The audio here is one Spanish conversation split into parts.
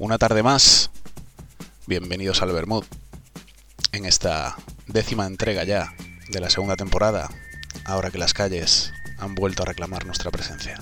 Una tarde más, bienvenidos al Bermud, en esta décima entrega ya de la segunda temporada, ahora que las calles han vuelto a reclamar nuestra presencia.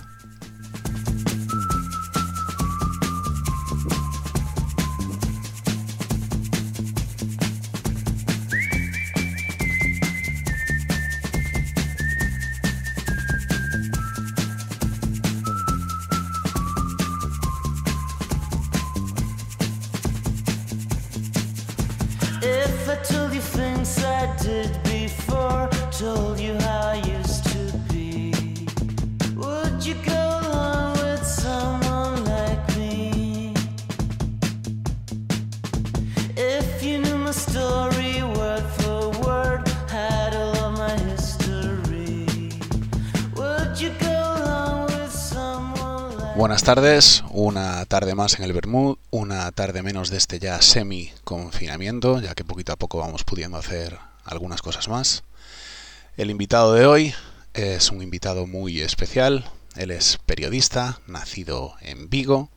Buenas tardes, una tarde más en el Bermud, una tarde menos de este ya semi-confinamiento, ya que poquito a poco vamos pudiendo hacer algunas cosas más. El invitado de hoy es un invitado muy especial, él es periodista, nacido en Vigo,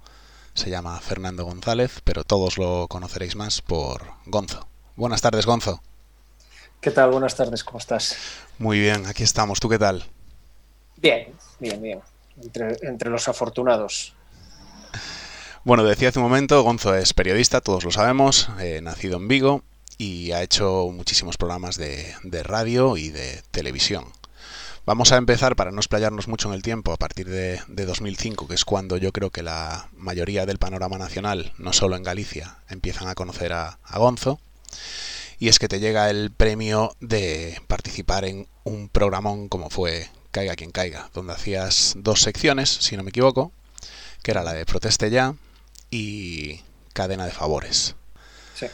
se llama Fernando González, pero todos lo conoceréis más por Gonzo. Buenas tardes, Gonzo. ¿Qué tal? Buenas tardes, ¿cómo estás? Muy bien, aquí estamos. ¿Tú qué tal? Bien, bien, bien entre, los afortunados. Bueno, decía hace un momento, Gonzo es periodista, todos lo sabemos, eh, nacido en Vigo y ha hecho muchísimos programas de, radio y de televisión. Vamos a empezar, para no explayarnos mucho en el tiempo, a partir de, 2005, que es cuando yo creo que la mayoría del panorama nacional, no solo en Galicia, empiezan a conocer a, a Gonzo. Y es que te llega el premio de participar en un programón como fue Caiga quien caiga, donde hacías dos secciones, si no me equivoco, que era la de Proteste ya y Cadena de Favores. Sí.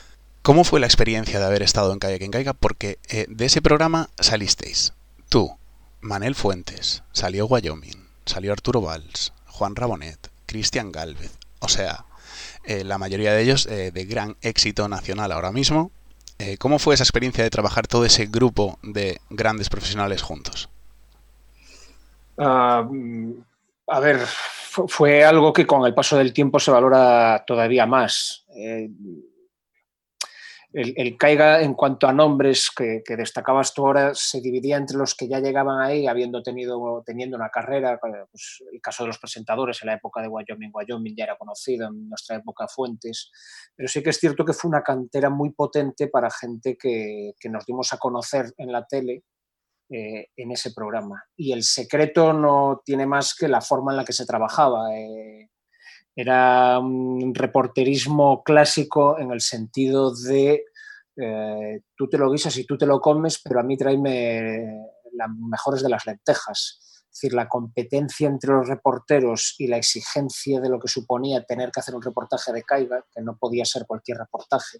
¿Cómo fue la experiencia de haber estado en Caiga quien caiga? Porque eh, de ese programa salisteis tú, Manel Fuentes, salió Wyoming, salió Arturo Valls, Juan Rabonet, Cristian Galvez, o sea, eh, la mayoría de ellos eh, de gran éxito nacional ahora mismo. ¿Cómo fue esa experiencia de trabajar todo ese grupo de grandes profesionales juntos? Ah, a ver, fue algo que con el paso del tiempo se valora todavía más. Eh, el, Caiga, en cuanto a nombres que, destacabas tú ahora, se dividía entre los que ya llegaban ahí habiendo tenido teniendo una carrera. Pues, el caso de los presentadores en la época de Wyoming, Wyoming ya era conocido, en nuestra época Fuentes. Pero sí que es cierto que fue una cantera muy potente para gente que, que nos dimos a conocer en la tele eh, en ese programa. Y el secreto no tiene más que la forma en la que se trabajaba. Eh, era un reporterismo clásico en el sentido de eh, tú te lo guisas y tú te lo comes, pero a mí tráeme las mejores de las lentejas. Es decir, la competencia entre los reporteros y la exigencia de lo que suponía tener que hacer un reportaje de Caiga, que no podía ser cualquier reportaje,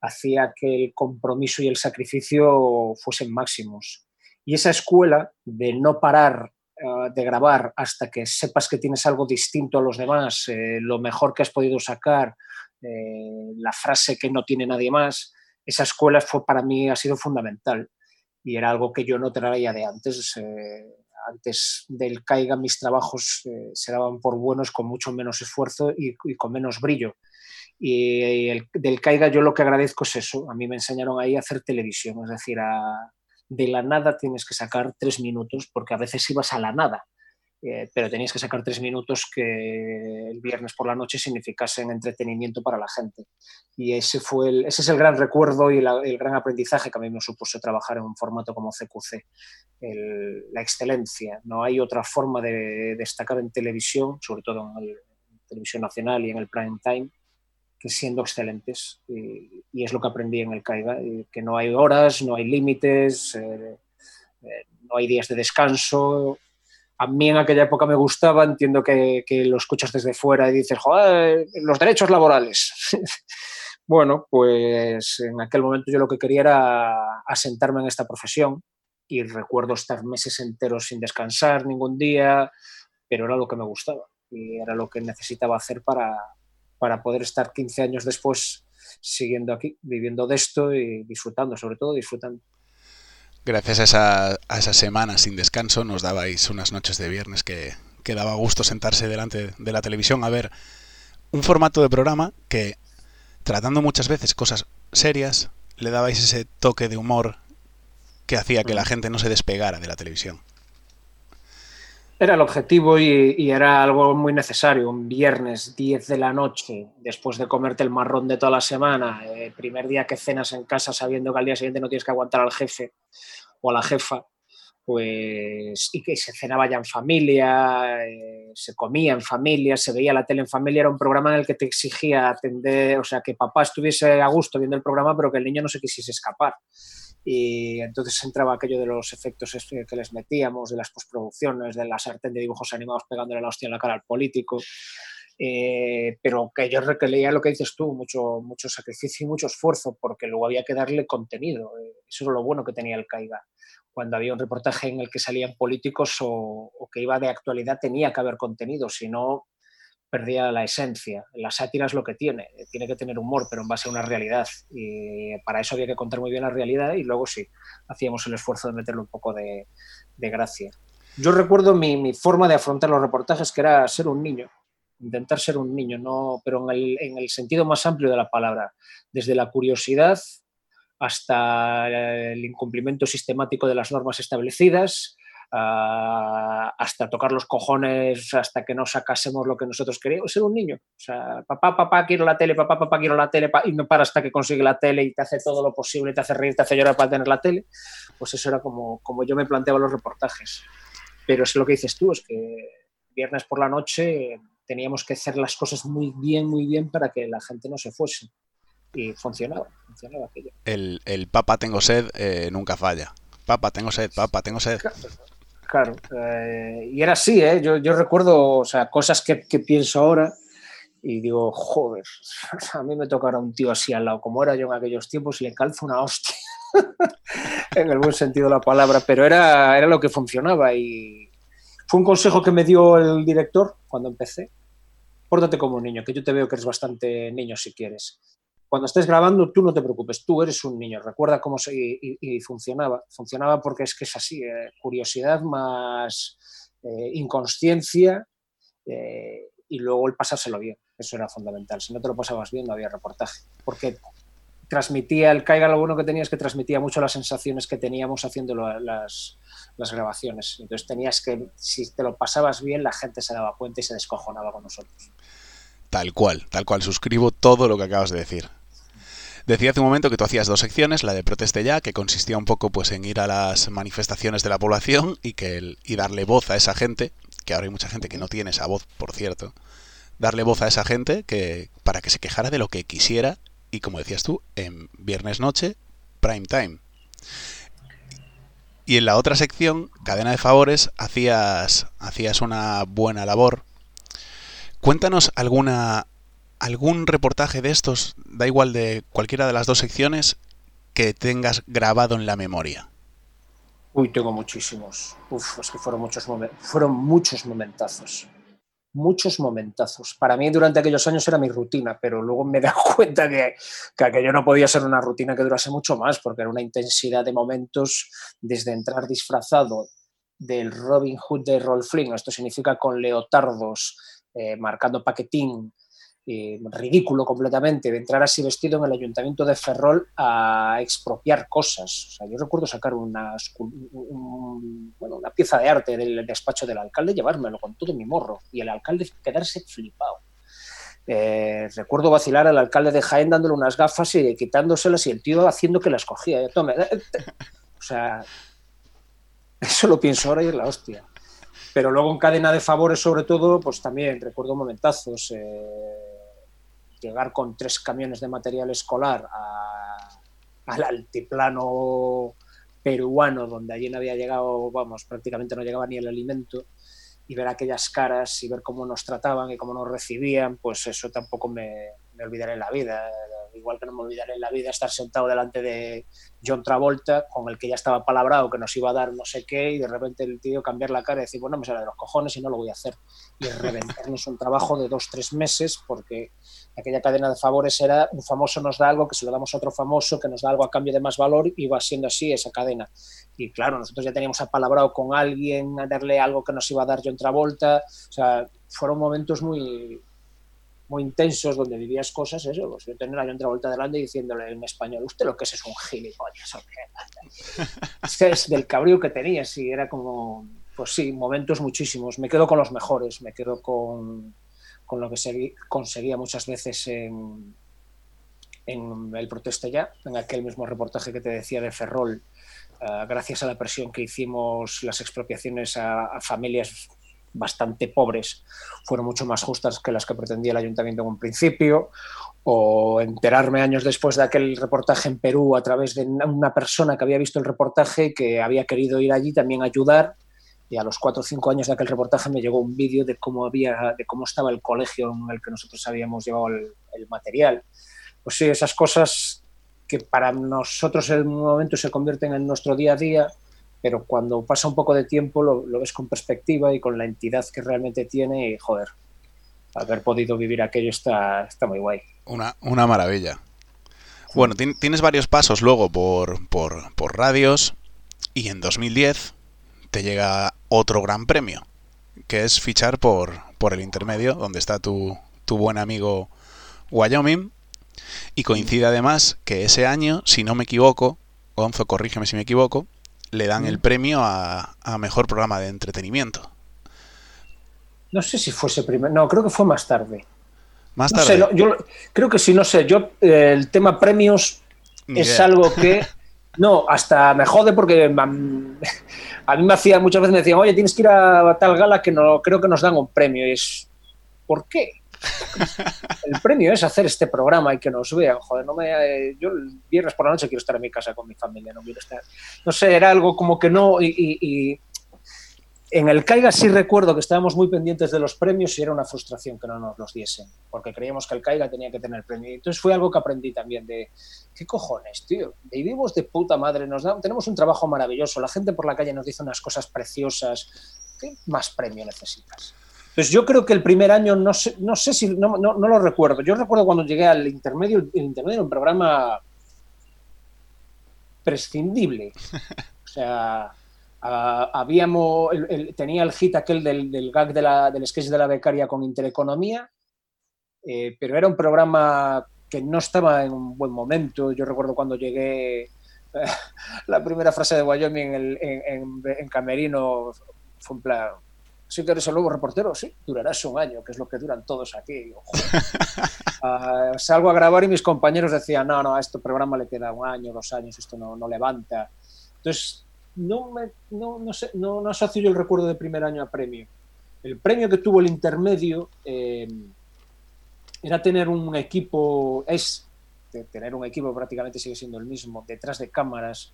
hacía que el compromiso y el sacrificio fuesen máximos. Y esa escuela de no parar eh, de grabar hasta que sepas que tienes algo distinto a los demás, eh, lo mejor que has podido sacar, eh, la frase que no tiene nadie más, esa escuela fue para mí ha sido fundamental y era algo que yo no traía de antes. antes del caiga mis trabajos se daban por buenos con mucho menos esfuerzo y, con menos brillo. Y el, del caiga yo lo que agradezco es eso. A mí me enseñaron ahí a hacer televisión, es decir, a, de la nada tienes que sacar tres minutos, porque a veces ibas a la nada, eh, pero tenías que sacar tres minutos que el viernes por la noche significasen entretenimiento para la gente. Y ese, fue el, ese es el gran recuerdo y el gran aprendizaje que a mí me supuso trabajar en un formato como CQC, la excelencia. No hay otra forma de destacar en televisión, sobre todo en, en televisión nacional y en el prime time, siendo excelentes. Y, es lo que aprendí en el CAIGA, que no hay horas, no hay límites, eh, eh, no hay días de descanso. A mí en aquella época me gustaba, entiendo que, lo escuchas desde fuera y dices, joder, los derechos laborales. bueno, pues en aquel momento yo lo que quería era asentarme en esta profesión y recuerdo estar meses enteros sin descansar ningún día, pero era lo que me gustaba y era lo que necesitaba hacer para, para poder estar 15 años después siguiendo aquí, viviendo de esto y disfrutando, sobre todo disfrutando. Gracias a esa, a esa semana sin descanso nos dabais unas noches de viernes que, que daba gusto sentarse delante de la televisión a ver un formato de programa que, tratando muchas veces cosas serias, le dabais ese toque de humor que hacía que la gente no se despegara de la televisión. Era el objetivo y, era algo muy necesario. Un viernes 10 de la noche, después de comerte el marrón de toda la semana, eh, primer día que cenas en casa sabiendo que al día siguiente no tienes que aguantar al jefe o a la jefa, pues y que se cenaba ya en familia, eh, se comía en familia, se veía la tele en familia, era un programa en el que te exigía atender, o sea, que papá estuviese a gusto viendo el programa, pero que el niño no se quisiese escapar. Y entonces entraba aquello de los efectos que les metíamos, de las postproducciones, de la sartén de dibujos animados pegándole la hostia en la cara al político. Eh, pero que yo requería lo que dices tú, mucho, mucho sacrificio y mucho esfuerzo, porque luego había que darle contenido. Eh, eso es lo bueno que tenía el Caiga cuando había un reportaje en el que salían políticos o, que iba de actualidad tenía que haber contenido, si no perdía la esencia. La sátira es lo que tiene, tiene que tener humor, pero en base a una realidad. Y para eso había que contar muy bien la realidad y luego sí, hacíamos el esfuerzo de meterle un poco de, gracia. Yo recuerdo mi, forma de afrontar los reportajes, que era ser un niño, intentar ser un niño, no, pero en el, en el sentido más amplio de la palabra, desde la curiosidad hasta el incumplimiento sistemático de las normas establecidas, ah, hasta tocar los cojones, hasta que no sacásemos lo que nosotros queríamos, ser un niño. O sea, papá, papá, quiero la tele, papá, papá, quiero la tele, y no para hasta que consigue la tele y te hace todo lo posible, te hace reír, te hace llorar para tener la tele. Pues eso era como, como yo me planteaba los reportajes. Pero es lo que dices tú, es que viernes por la noche teníamos que hacer las cosas muy bien, muy bien para que la gente no se fuese y funcionaba, funcionaba aquello. El, el papa tengo sed eh, nunca falla. Papa tengo sed, papa tengo sed. Claro, eh, y era así, ¿eh? yo, yo recuerdo o sea, cosas que, que, pienso ahora y digo, joder, a mí me tocará un tío así al lado, como era yo en aquellos tiempos, y le calzo una hostia, en el buen sentido de la palabra, pero era, era lo que funcionaba y fue un consejo que me dio el director cuando empecé. Pórtate como un niño, que yo te veo que eres bastante niño si quieres cuando estés grabando, tú no te preocupes, tú eres un niño. Recuerda cómo se, y, funcionaba. Funcionaba porque es que es así, eh, curiosidad más eh, inconsciencia eh, y luego el pasárselo bien. Eso era fundamental. Si no te lo pasabas bien, no había reportaje. Porque transmitía, el caiga lo bueno que tenía es que transmitía mucho las sensaciones que teníamos haciendo las grabaciones. Entonces tenías que, si te lo pasabas bien, la gente se daba cuenta y se descojonaba con nosotros. Tal cual, tal cual. Suscribo todo lo que acabas de decir. Decía hace un momento que tú hacías dos secciones, la de Proteste Ya, que consistía un poco pues en ir a las manifestaciones de la población y que y darle voz a esa gente, que ahora hay mucha gente que no tiene esa voz, por cierto. Darle voz a esa gente que para que se quejara de lo que quisiera y como decías tú, en viernes noche, prime time. Y en la otra sección, cadena de favores, hacías hacías una buena labor. Cuéntanos alguna algún reportaje de estos, da igual de cualquiera de las dos secciones, que tengas grabado en la memoria? Uy, tengo muchísimos. Uf, es que fueron muchos, fueron muchos momentazos. Muchos momentazos. Para mí durante aquellos años era mi rutina, pero luego me he dado cuenta que, que aquello no podía ser una rutina que durase mucho más, porque era una intensidad de momentos desde entrar disfrazado del Robin Hood de Rolf Flynn, esto significa con leotardos, eh, marcando paquetín, eh, ridículo completamente de entrar así vestido en el ayuntamiento de Ferrol a expropiar cosas. O sea, yo recuerdo sacar una, una pieza de arte del despacho del alcalde, llevármelo con todo mi morro y el alcalde quedarse flipado. Eh, recuerdo vacilar al alcalde de Jaén dándole unas gafas y quitándoselas y el tío haciendo que las cogía. Tome, eh, o sea, eso lo pienso ahora y es la hostia. Pero luego en cadena de favores, sobre todo, pues también recuerdo momentazos llegar con tres camiones de material escolar al altiplano peruano, donde allí no había llegado, vamos, prácticamente no llegaba ni el alimento, y ver aquellas caras y ver cómo nos trataban y cómo nos recibían, pues eso tampoco me, me olvidaré en la vida igual que no me olvidaré en la vida estar sentado delante de John Travolta, con el que ya estaba palabrado que nos iba a dar no sé qué, y de repente el tío cambiar la cara y decir, bueno, me sale de los cojones y no lo voy a hacer. Y reventarnos un trabajo de dos, tres meses, porque aquella cadena de favores era un famoso nos da algo, que se lo damos a otro famoso, que nos da algo a cambio de más valor, y va siendo así esa cadena. Y claro, nosotros ya teníamos apalabrado con alguien a darle algo que nos iba a dar John Travolta, o sea, fueron momentos muy muy intensos donde vivías cosas, eso, pues yo tener a otra vuelta delante diciéndole en español, usted lo que es es un gilipollas, que es del cabrío que tenía, sí, era como, pues sí, momentos muchísimos, me quedo con los mejores, me quedo con, con lo que se conseguía muchas veces en, el Proteste Ya, en aquel mismo reportaje que te decía de Ferrol, uh, gracias a la presión que hicimos, las expropiaciones a familias bastante pobres fueron mucho más justas que las que pretendía el ayuntamiento en un principio, o enterarme años después de aquel reportaje en Perú a través de una persona que había visto el reportaje que había querido ir allí también a ayudar y a los cuatro o cinco años de aquel reportaje me llegó un vídeo de cómo había de cómo estaba el colegio en el que nosotros habíamos llevado el, el material. Pues sí esas cosas que para nosotros en un momento se convierten en nuestro día a día pero cuando pasa un poco de tiempo lo, ves con perspectiva y con la entidad que realmente tiene y joder, haber podido vivir aquello está, está muy guay. Una, una maravilla. Bueno, tienes varios pasos luego por, por, por radios y en 2010 te llega otro gran premio, que es fichar por, por el intermedio, donde está tu, tu buen amigo Wyoming. Y coincide además que ese año, si no me equivoco, Gonzo, corrígeme si me equivoco, le dan el premio a, a, mejor programa de entretenimiento. No sé si fuese primero, no, creo que fue más tarde. Más tarde. No sé, no, yo creo que sí, no sé, yo eh, el tema premios Ni es idea. algo que no, hasta me jode porque a mí me hacía muchas veces me decían, "Oye, tienes que ir a tal gala que no creo que nos dan un premio." Y es ¿por qué? El premio es hacer este programa y que nos vean. Joder, no me, eh, yo el viernes por la noche quiero estar en mi casa con mi familia, no quiero estar. No sé, era algo como que no. Y, en el Caiga sí recuerdo que estábamos muy pendientes de los premios y era una frustración que no nos los diesen, porque creíamos que el Caiga tenía que tener premio. Entonces fue algo que aprendí también de, ¿qué cojones, tío? Vivimos de puta madre, nos da, tenemos un trabajo maravilloso, la gente por la calle nos dice unas cosas preciosas. ¿Qué más premio necesitas? Pues yo creo que el primer año, no sé, no sé si, no, no, no, lo recuerdo. Yo recuerdo cuando llegué al intermedio, el intermedio era un programa prescindible. O sea, uh, habíamos, tenía el hit aquel del, del gag de la, del sketch de la becaria con Intereconomía, eh, pero era un programa que no estaba en un buen momento. Yo recuerdo cuando llegué, la primera frase de Wyoming en, en, Camerino fue en plan sí que eres el nuevo reportero, sí, durarás un año, que es lo que duran todos aquí. uh, salgo a grabar y mis compañeros decían, no, no, a este programa le queda un año, dos años, esto no, no levanta. Entonces, no, me, no, no, sé, no, no, asocio yo el recuerdo de primer año a premio. El premio que tuvo el intermedio eh, era tener un equipo, es tener un equipo prácticamente sigue siendo el mismo, detrás de cámaras,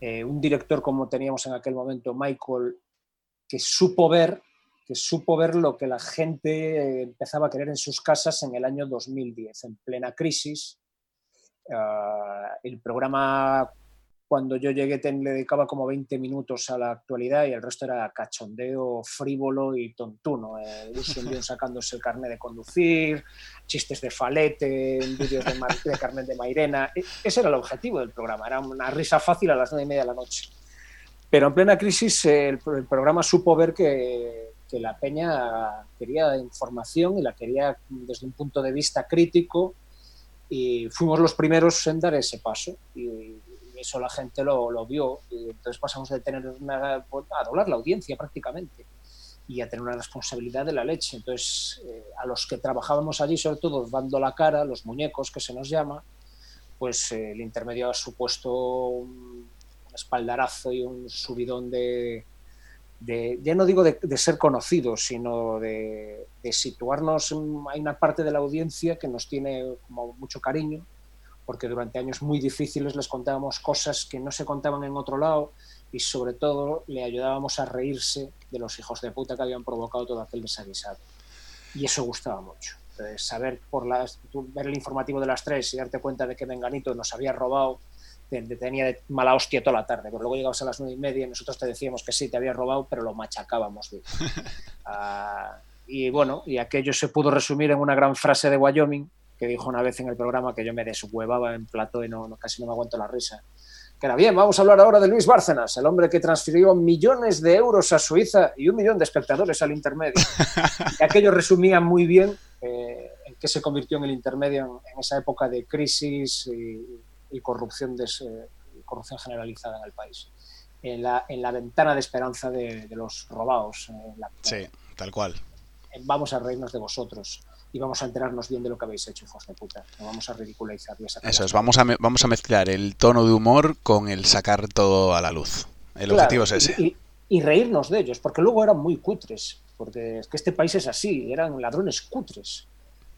eh, un director como teníamos en aquel momento, Michael, que supo ver que supo ver lo que la gente empezaba a querer en sus casas en el año 2010, en plena crisis. Uh, el programa, cuando yo llegué, te, le dedicaba como 20 minutos a la actualidad y el resto era cachondeo frívolo y tontuno. Eh, Lucio sacándose el carnet de conducir, chistes de falete, vídeos de, de carnet de Mairena. E, ese era el objetivo del programa, era una risa fácil a las 9 y media de la noche. Pero en plena crisis el, el programa supo ver que que la peña quería información y la quería desde un punto de vista crítico y fuimos los primeros en dar ese paso y, eso la gente lo, lo, vio y entonces pasamos de tener una, a doblar la audiencia prácticamente y a tener una responsabilidad de la leche. Entonces, eh, a los que trabajábamos allí, sobre todo dando la cara, los muñecos que se nos llama, pues eh, el intermedio ha supuesto un, espaldarazo y un subidón de, de, ya no digo de, ser conocidos, sino de, situarnos, hay una parte de la audiencia que nos tiene como mucho cariño, porque durante años muy difíciles les contábamos cosas que no se contaban en otro lado y sobre todo le ayudábamos a reírse de los hijos de puta que habían provocado todo aquel desaguisado. Y eso gustaba mucho. Entonces, saber ver el informativo de las tres y darte cuenta de que Menganito nos había robado te, te, tenía de mala hostia toda la tarde, pero luego llegabas a las nueve y media y nosotros te decíamos que sí, te había robado, pero lo machacábamos. uh, y bueno, y aquello se pudo resumir en una gran frase de Wyoming, que dijo una vez en el programa que yo me deshuevaba en plató y no, no, casi no me aguanto la risa. Que era bien, vamos a hablar ahora de Luis Bárcenas, el hombre que transfirió millones de euros a Suiza y un millón de espectadores al intermedio. Y aquello resumía muy bien eh, que se convirtió en el intermedio en, esa época de crisis y, corrupción, de, corrupción generalizada en el país. En la, en la ventana de esperanza de, los robados. sí, tal cual. Vamos a reírnos de vosotros y vamos a enterarnos bien de lo que habéis hecho, hijos de puta. No vamos a ridiculizar esa Eso es, vamos a, vamos a mezclar el tono de humor con el sacar todo a la luz. El objetivo es ese. Y, reírnos de ellos, porque luego eran muy cutres, porque es que este país es así, eran ladrones cutres.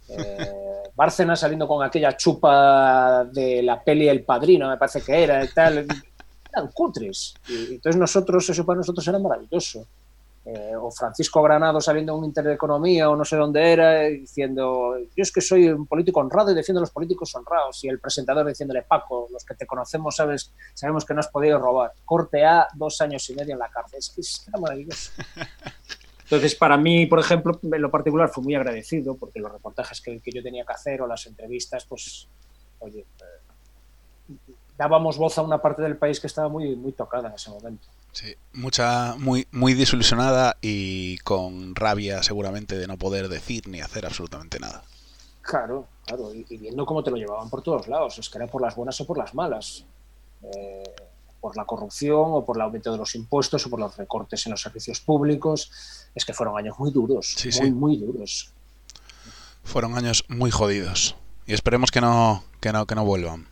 Eh, Bárcena saliendo con aquella chupa de la peli El Padrino, me parece que era, y tal, eran cutres. Y, entonces nosotros, eso para nosotros era maravilloso. Eh, o Francisco Granado saliendo en un Intereconomía o no sé dónde era, diciendo, yo es que soy un político honrado y defiendo a los políticos honrados, y el presentador diciéndole, Paco, los que te conocemos sabes, sabemos que no has podido robar, corte A, dos años y medio en la cárcel, es que, era maravilloso. Entonces, para mí, por ejemplo, en lo particular fue muy agradecido, porque los reportajes que, que yo tenía que hacer o las entrevistas, pues, oye, eh, dábamos voz a una parte del país que estaba muy, muy tocada en ese momento. Sí, mucha, muy, muy desilusionada y con rabia seguramente de no poder decir ni hacer absolutamente nada. Claro, claro, y, viendo cómo te lo llevaban por todos lados, es que era por las buenas o por las malas. Eh, por la corrupción o por el aumento de los impuestos o por los recortes en los servicios públicos. Es que fueron años muy duros, muy, muy duros. Fueron años muy jodidos y esperemos que no, que no, que no vuelvan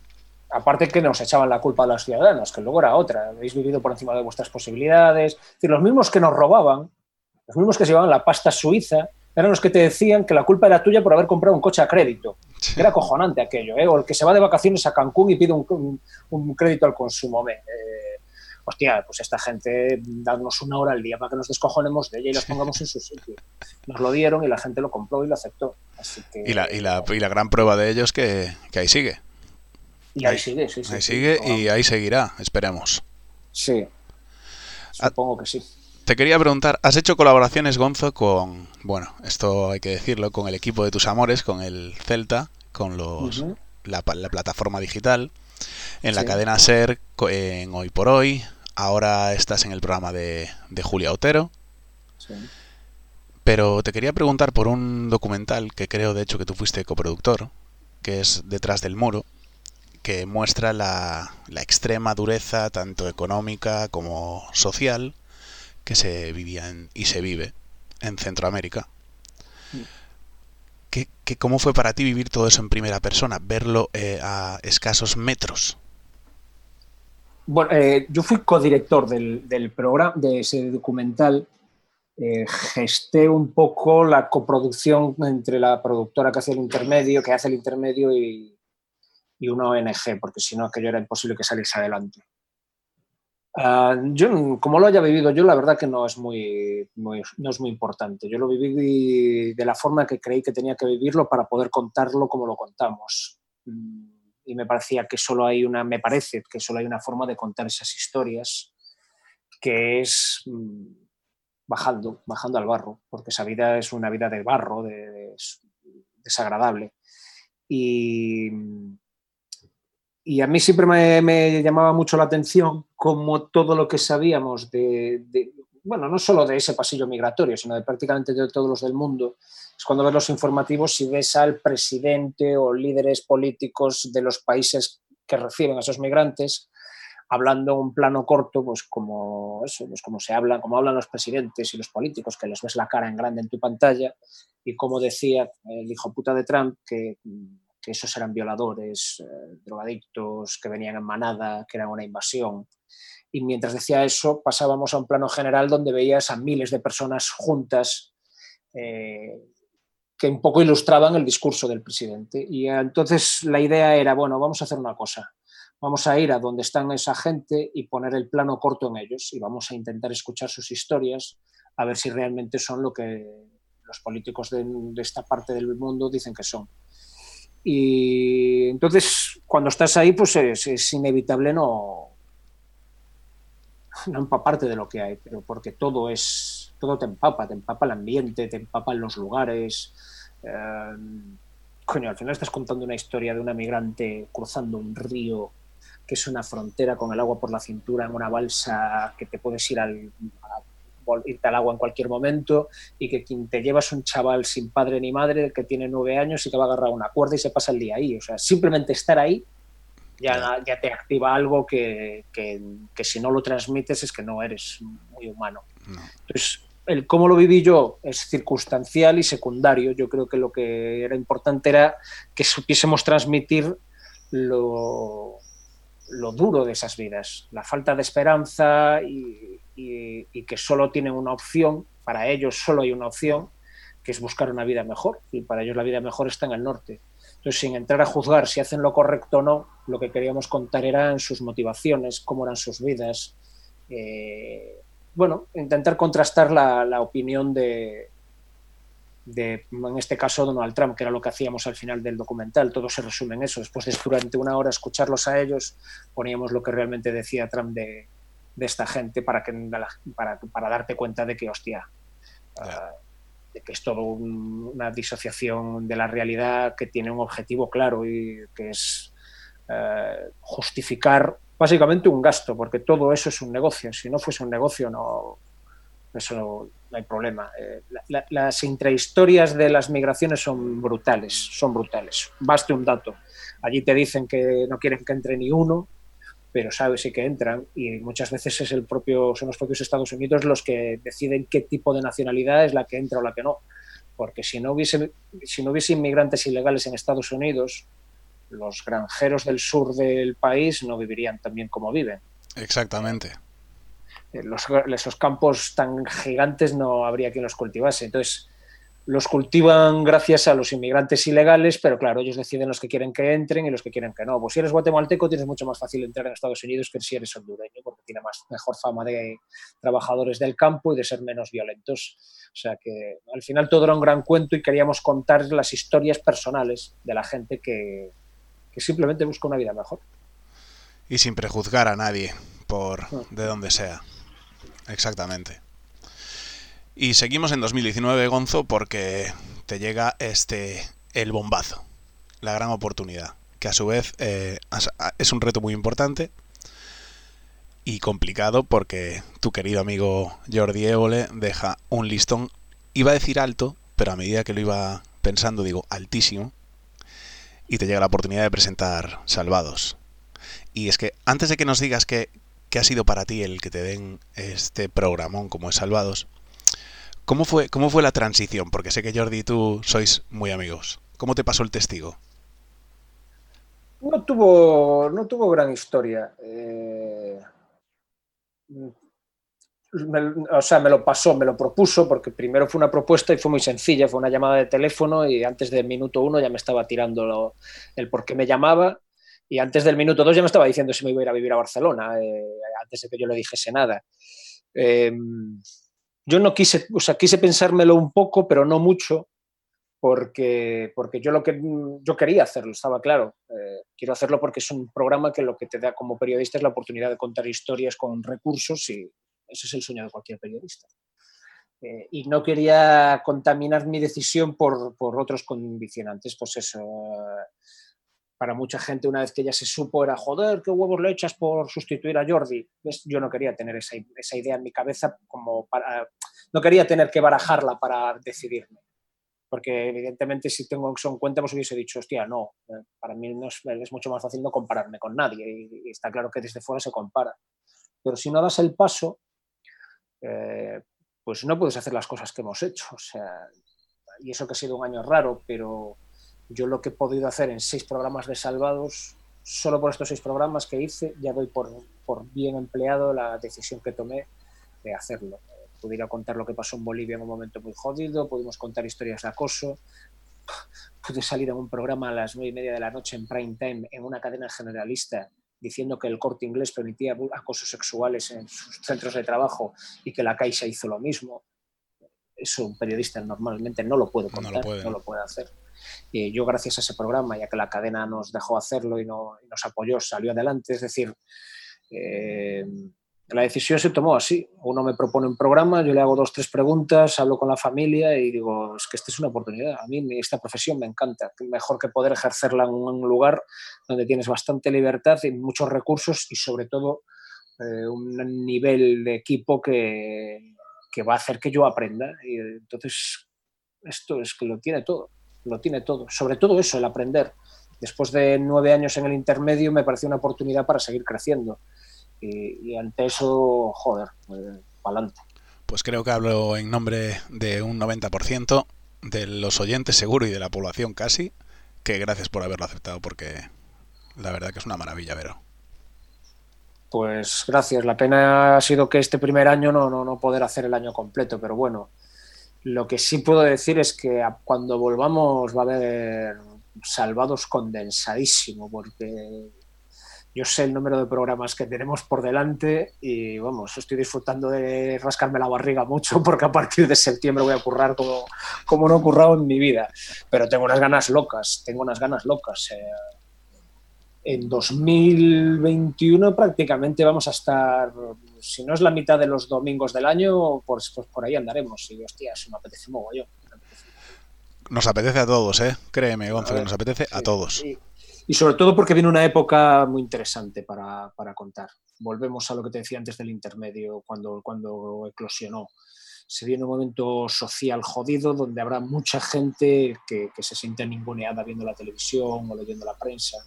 aparte que nos echaban la culpa a los ciudadanos, que luego era otra, habéis vivido por encima de vuestras posibilidades. Es decir, los mismos que nos robaban, los mismos que se llevaban la pasta suiza, eran los que te decían que la culpa era tuya por haber comprado un coche a crédito. Era cojonante aquello, ¿eh? o el que se va de vacaciones a Cancún y pide un, crédito al consumo. Eh, hostia, pues esta gente, darnos una hora al día para que nos descojonemos de ella y los pongamos en su sitio. Nos lo dieron y la gente lo compró y lo aceptó. y, la, y, la, y la gran prueba de ello es que ahí sigue. Y ahí, sigue, sí, sí. Ahí sigue y ahí seguirá, esperemos. Sí, ah, supongo que sí. Te quería preguntar, ¿has hecho colaboraciones, Gonzo, con, bueno, esto hay que decirlo, con el equipo de tus amores, con el Celta, con los la, plataforma digital, en la cadena SER, en Hoy por Hoy, ahora estás en el programa de, de Julia Otero. Sí. Pero te quería preguntar por un documental que creo, de hecho, que tú fuiste coproductor, que es Detrás del Muro, que muestra la, extrema dureza, tanto económica como social, que se vivía y se vive en Centroamérica. ¿Qué, cómo fue para ti vivir todo eso en primera persona, verlo eh, a escasos metros? Bueno, eh, yo fui codirector del, del programa, de ese documental. Eh, gesté un poco la coproducción entre la productora que hace el intermedio, que hace el intermedio y, y una ONG, porque si no aquello era imposible que saliese adelante. Ah, yo, como lo haya vivido yo, la verdad que no es muy, no es muy importante. Yo lo viví de la forma que creí que tenía que vivirlo para poder contarlo como lo contamos. Mm, y me parecía que solo hay una, me parece que solo hay una forma de contar esas historias, que es mm, bajando, bajando al barro, porque esa vida es una vida de barro, de, desagradable. Y, y a mí siempre me, llamaba mucho la atención como todo lo que sabíamos de, bueno, no solo de ese pasillo migratorio, sino de prácticamente de todos los del mundo, es cuando ves los informativos y ves al presidente o líderes políticos de los países que reciben a esos migrantes hablando en un plano corto, pues como eso, pues como se habla, como hablan los presidentes y los políticos, que les ves la cara en grande en tu pantalla, y como decía el hijo puta de Trump, que que esos eran violadores, eh, drogadictos, que venían en manada, que eran una invasión. Y mientras decía eso, pasábamos a un plano general donde veías a miles de personas juntas eh, que un poco ilustraban el discurso del presidente. Y entonces la idea era, bueno, vamos a hacer una cosa. Vamos a ir a donde están esa gente y poner el plano corto en ellos y vamos a intentar escuchar sus historias, a ver si realmente son lo que los políticos de esta parte del mundo dicen que son. Y entonces, cuando estás ahí, pues es, inevitable no, no empaparte de lo que hay, pero porque todo es, todo te empapa, te empapa el ambiente, te empapan los lugares. Eh, coño, al final estás contando una historia de una migrante cruzando un río que es una frontera con el agua por la cintura en una balsa que te puedes ir al, irte al agua en cualquier momento y que quien te llevas un chaval sin padre ni madre que tiene nueve años y que va a agarrar una cuerda y se pasa el día ahí. O sea, simplemente estar ahí ya, ya te activa algo que, que, si no lo transmites es que no eres muy humano. Entonces, el cómo lo viví yo es circunstancial y secundario. Yo creo que lo que era importante era que supiésemos transmitir lo, lo duro de esas vidas, la falta de esperanza y, que solo tienen una opción, para ellos solo hay una opción, que es buscar una vida mejor, y para ellos la vida mejor está en el norte. Entonces, sin entrar a juzgar si hacen lo correcto o no, lo que queríamos contar eran sus motivaciones, cómo eran sus vidas, eh, bueno, intentar contrastar la opinión de, en este caso, Donald Trump, que era lo que hacíamos al final del documental. Todo se resume en eso. Después de durante una hora escucharlos a ellos, poníamos lo que realmente decía Trump de, esta gente para, que, para, para, darte cuenta de que, hostia, ah, de que es todo una disociación de la realidad que tiene un objetivo claro y que es eh, justificar básicamente un gasto, porque todo eso es un negocio. Si no fuese un negocio, no, eso no hay problema. Eh, las intrahistorias de las migraciones son brutales, son brutales. Baste un dato. Allí te dicen que no quieren que entre ni uno, pero sabes sí que entran y muchas veces es el propio, son los propios Estados Unidos los que deciden qué tipo de nacionalidad es la que entra o la que no. Porque si no hubiese, si no hubiese inmigrantes ilegales en Estados Unidos, los granjeros del sur del país no vivirían tan bien como viven. Exactamente. Eh, esos campos tan gigantes no habría quien los cultivase. Entonces, los cultivan gracias a los inmigrantes ilegales, pero claro, ellos deciden los que quieren que entren y los que quieren que no. Pues si eres guatemalteco tienes mucho más fácil entrar en Estados Unidos que si eres hondureño, porque tiene más, mejor fama de trabajadores del campo y de ser menos violentos. O sea que al final todo era un gran cuento y queríamos contar las historias personales de la gente que, que simplemente busca una vida mejor. Y sin prejuzgar a nadie por mm. de donde sea. Exactamente. Y seguimos en 2019, Gonzo, porque te llega este el bombazo, la gran oportunidad, que a su vez eh, es un reto muy importante y complicado porque tu querido amigo Jordi Évole deja un listón, iba a decir alto, pero a medida que lo iba pensando digo altísimo, y te llega la oportunidad de presentar Salvados. Y es que antes de que nos digas que, ¿Qué ha sido para ti el que te den este programón como es Salvados? ¿Cómo fue, ¿Cómo fue la transición? Porque sé que Jordi y tú sois muy amigos. ¿Cómo te pasó el testigo? No tuvo, no tuvo gran historia. Eh, o sea, me lo pasó, me lo propuso, porque primero fue una propuesta y fue muy sencilla, fue una llamada de teléfono y antes del minuto uno ya me estaba tirando el por qué me llamaba y antes del minuto dos ya me estaba diciendo si me iba a ir a vivir a Barcelona, eh, antes de que yo le dijese nada. Em, yo no quise, o sea, quise pensármelo un poco, pero no mucho, porque, porque yo lo que yo quería hacerlo, estaba claro. Eh, quiero hacerlo porque es un programa que lo que te da como periodista es la oportunidad de contar historias con recursos y ese es el sueño de cualquier periodista. Eh, y no quería contaminar mi decisión por, por otros condicionantes, pues eso para mucha gente una vez que ya se supo era, joder, qué huevos le echas por sustituir a Jordi. Yo no quería tener esa, esa, idea en mi cabeza como para... No quería tener que barajarla para decidirme. Porque evidentemente si tengo eso en cuenta, pues hubiese dicho, hostia, no, eh, para mí no es, mucho más fácil no compararme con nadie y, está claro que desde fuera se compara. Pero si no das el paso, eh, pues no puedes hacer las cosas que hemos hecho. O sea, y eso que ha sido un año raro, pero yo lo que he podido hacer en seis programas de Salvados, solo por estos seis programas que hice, ya doy por, por bien empleado la decisión que tomé de hacerlo. Pudiera contar lo que pasó en Bolivia en un momento muy jodido, pudimos contar historias de acoso, pude salir en un programa a las nueve y media de la noche en prime time en una cadena generalista diciendo que el corte inglés permitía acosos sexuales en sus centros de trabajo y que la Caixa hizo lo mismo. Eso un periodista normalmente no lo puede contar, no lo puede hacer yo gracias a ese programa, ya que la cadena nos dejó hacerlo y, nos apoyó, salió adelante. Es decir, eh, la decisión se tomó así. Uno me propone un programa, yo le hago dos, tres preguntas, hablo con la familia y digo, es que esta es una oportunidad. A mí esta profesión me encanta. Mejor que poder ejercerla en un lugar donde tienes bastante libertad y muchos recursos y sobre todo eh, un nivel de equipo que, que va a hacer que yo aprenda. Y entonces, esto es que lo tiene todo, lo tiene todo. Sobre todo eso, el aprender. Después de nueve años en el intermedio me pareció una oportunidad para seguir creciendo. Y, ante eso, joder, eh, para adelante. Pues creo que hablo en nombre de un 90% de los oyentes seguro y de la población casi, que gracias por haberlo aceptado porque la verdad que es una maravilla, Vero. Pues gracias. La pena ha sido que este primer año no, no, no poder hacer el año completo, pero bueno, lo que sí puedo decir es que cuando volvamos va a haber salvados condensadísimo, porque yo sé el número de programas que tenemos por delante y vamos, estoy disfrutando de rascarme la barriga mucho porque a partir de septiembre voy a currar como, como no he currado en mi vida. Pero tengo unas ganas locas, tengo unas ganas locas. Eh. en 2021 prácticamente vamos a estar, si no es la mitad de los domingos del año, pues, pues por ahí andaremos. Y hostia, si me apetece mogollón. Nos apetece a todos, ¿eh? Créeme, Gonzalo, nos apetece a todos. Y sobre todo porque viene una época muy interesante para, contar. Volvemos a lo que te decía antes del intermedio, cuando, cuando eclosionó. Se viene un momento social jodido donde habrá mucha gente que, se siente ninguneada viendo la televisión o leyendo la prensa,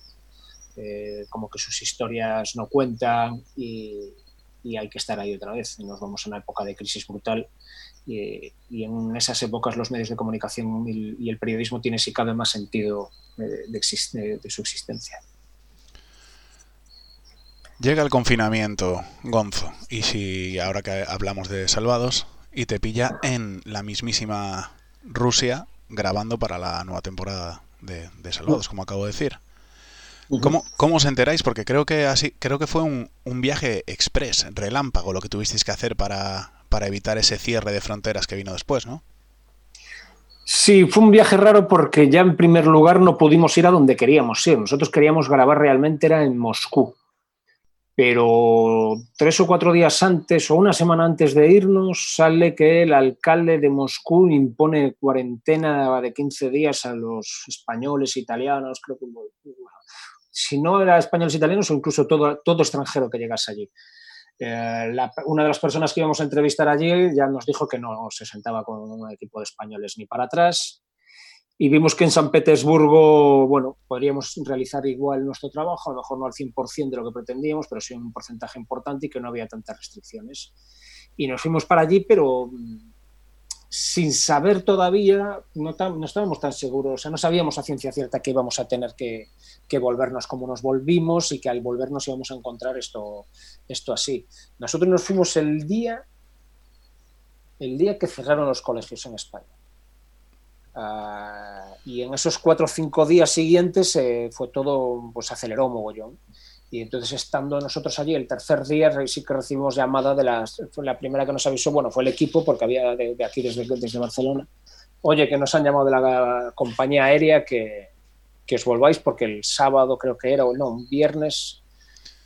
eh, como que sus historias no cuentan y, y hay que estar ahí otra vez. Nos vamos a una época de crisis brutal y, en esas épocas los medios de comunicación y, el periodismo tienen si cabe más sentido de, su existencia. Llega el confinamiento, Gonzo, y si ahora que hablamos de salvados, y te pilla en la mismísima Rusia grabando para la nueva temporada de, Salvados, como acabo de decir. ¿Cómo, ¿Cómo, os enteráis? Porque creo que así, creo que fue un, un viaje express, relámpago, lo que tuvisteis que hacer para, para evitar ese cierre de fronteras que vino después, ¿no? Sí, fue un viaje raro porque ya en primer lugar no pudimos ir a donde queríamos ir. Nosotros queríamos grabar realmente era en Moscú. Pero tres o cuatro días antes o una semana antes de irnos sale que el alcalde de Moscú impone cuarentena de 15 días a los españoles, italianos, creo que si no era españoles, italianos o incluso todo, todo extranjero que llegase allí. Eh, una de las personas que íbamos a entrevistar allí ya nos dijo que no se sentaba con un equipo de españoles ni para atrás. Y vimos que en San Petersburgo, bueno, podríamos realizar igual nuestro trabajo, a lo mejor no al 100% de lo que pretendíamos, pero sí un porcentaje importante y que no había tantas restricciones. Y nos fuimos para allí, pero mm, sin saber todavía, no, estábamos tan seguros, o sea, no sabíamos a ciencia cierta que íbamos a tener que, que, volvernos como nos volvimos y que al volvernos íbamos a encontrar esto, esto así. Nosotros nos fuimos el día, el día que cerraron los colegios en España. Ah, y en esos cuatro o cinco días siguientes eh, fue todo, pues aceleró mogollón. Y entonces, estando nosotros allí, el tercer día sí que recibimos llamada de las. Fue la primera que nos avisó, bueno, fue el equipo, porque había de, aquí desde, desde, Barcelona. Oye, que nos han llamado de la compañía aérea que, que, os volváis, porque el sábado creo que era, o no, un viernes,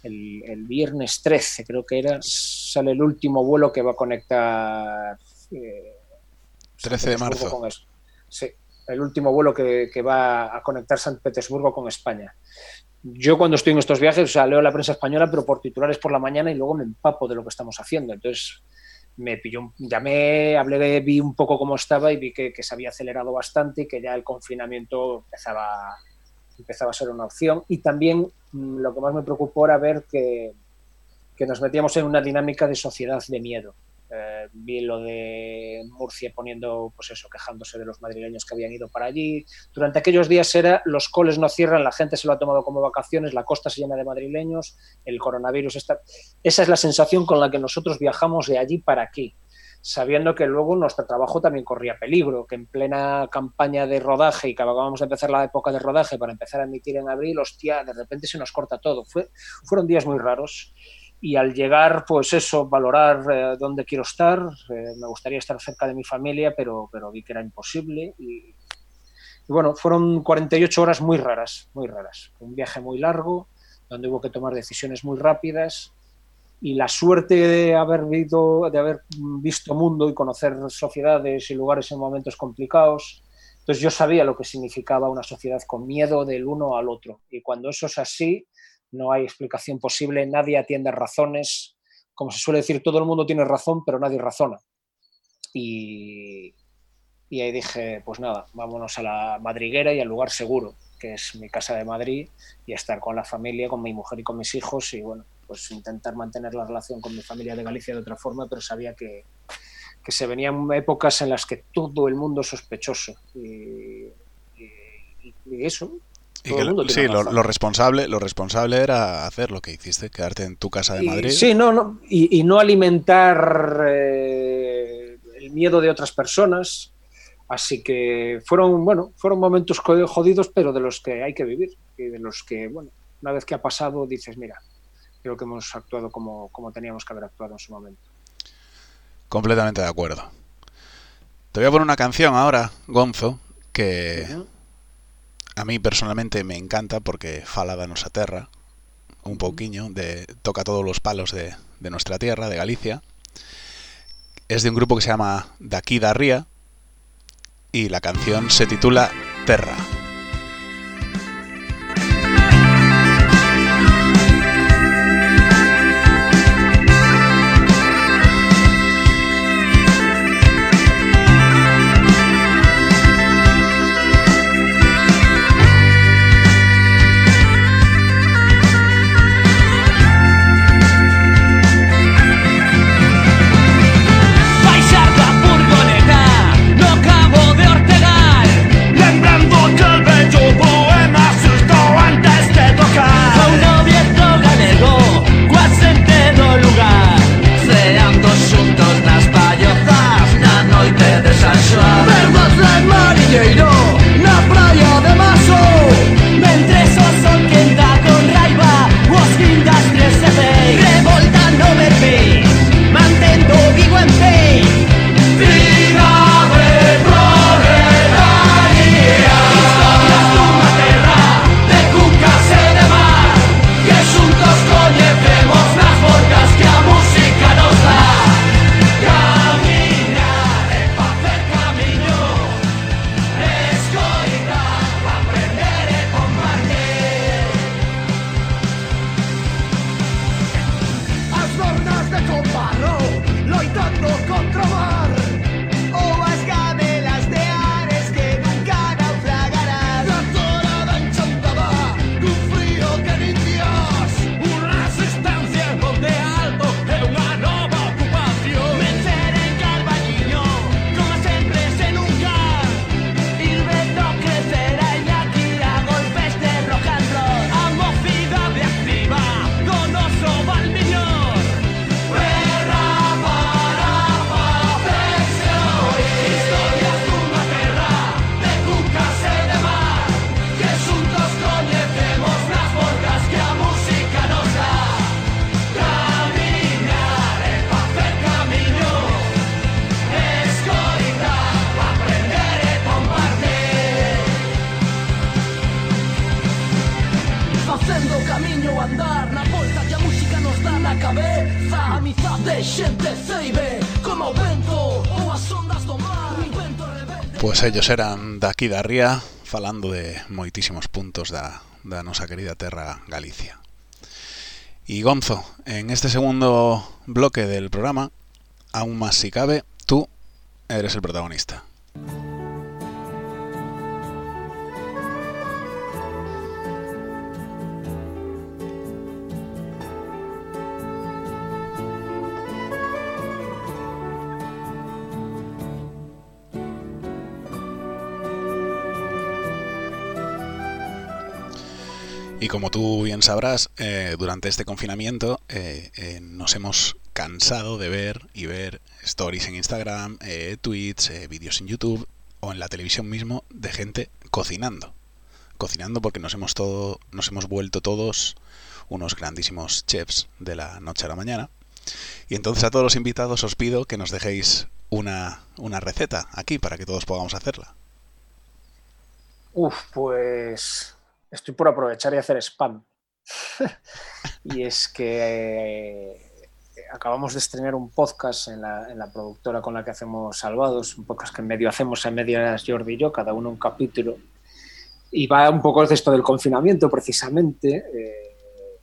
el, el, viernes 13 creo que era, sale el último vuelo que va a conectar. Eh, 13 de marzo. sí, el último vuelo que, que va a conectar San Petersburgo con España yo cuando estoy en estos viajes, o sea, leo la prensa española, pero por titulares por la mañana y luego me empapo de lo que estamos haciendo. Entonces, me pilló, llamé, hablé, vi un poco cómo estaba y vi que, se había acelerado bastante y que ya el confinamiento empezaba, empezaba a ser una opción. Y también mm, lo que más me preocupó era ver que, que nos metíamos en una dinámica de sociedad de miedo. Eh, vi lo de Murcia poniendo, pues eso, quejándose de los madrileños que habían ido para allí. Durante aquellos días era, los coles no cierran, la gente se lo ha tomado como vacaciones, la costa se llena de madrileños, el coronavirus está... Esa es la sensación con la que nosotros viajamos de allí para aquí sabiendo que luego nuestro trabajo también corría peligro, que en plena campaña de rodaje y que acabamos de empezar la época de rodaje para empezar a emitir en abril, hostia, de repente se nos corta todo. Fue, fueron días muy raros y al llegar, pues eso, valorar eh, dónde quiero estar. Eh, me gustaría estar cerca de mi familia, pero, pero vi que era imposible. Y, bueno, fueron 48 horas muy raras, muy raras. Un viaje muy largo, donde hubo que tomar decisiones muy rápidas. Y la suerte de haber, visto, de haber visto mundo y conocer sociedades y lugares en momentos complicados. Entonces yo sabía lo que significaba una sociedad con miedo del uno al otro. Y cuando eso es así, no hay explicación posible, nadie atiende razones. Como se suele decir, todo el mundo tiene razón, pero nadie razona. y, y ahí dije, pues nada, vámonos a la madriguera y al lugar seguro, que es mi casa de Madrid, y estar con la familia, con mi mujer y con mis hijos, y bueno, pues intentar mantener la relación con mi familia de Galicia de otra forma, pero sabía que, que se venían épocas en las que todo el mundo es sospechoso. Y, y, y eso, y que, sí, lo, lo, responsable, lo responsable era hacer lo que hiciste, quedarte en tu casa de Madrid. Sí, no, no y, y, no alimentar eh, el miedo de otras personas, Así que fueron, bueno, fueron momentos jodidos, pero de los que hay que vivir y de los que, bueno, una vez que ha pasado dices, mira, creo que hemos actuado como, como teníamos que haber actuado en su momento. Completamente de acuerdo. Te voy a poner una canción ahora, Gonzo, que uh -huh. A mí personalmente me encanta porque fala da nosa terra, un pouquiño, de, toca todos los palos de, de nuestra tierra, de Galicia. Es de un grupo que se llama Daqui da Ría, y la canción se titula Terra. Ellos eran daqui da Ría falando de moitísimos puntos da, da nosa querida terra Galicia. Y Gonzo, en este segundo bloque del programa, aún más si cabe, tú eres el protagonista. Y como tú bien sabrás, eh, durante este confinamiento eh, eh, nos hemos cansado de ver y ver stories en Instagram, tweets, vídeos en YouTube o en la televisión mismo de gente cocinando. Cocinando porque nos hemos, todo, nos hemos vuelto todos unos grandísimos chefs de la noche a la mañana. Y entonces a todos los invitados os pido que nos dejéis una, una receta aquí para que todos podamos hacerla. Uf, pues estoy por aprovechar y hacer spam. y es que eh, acabamos de estrenar un podcast en la, en la, productora con la que hacemos Salvados, un podcast que en medio hacemos en medias Jordi y yo, cada uno un capítulo. Y va un poco de esto del confinamiento, precisamente, eh,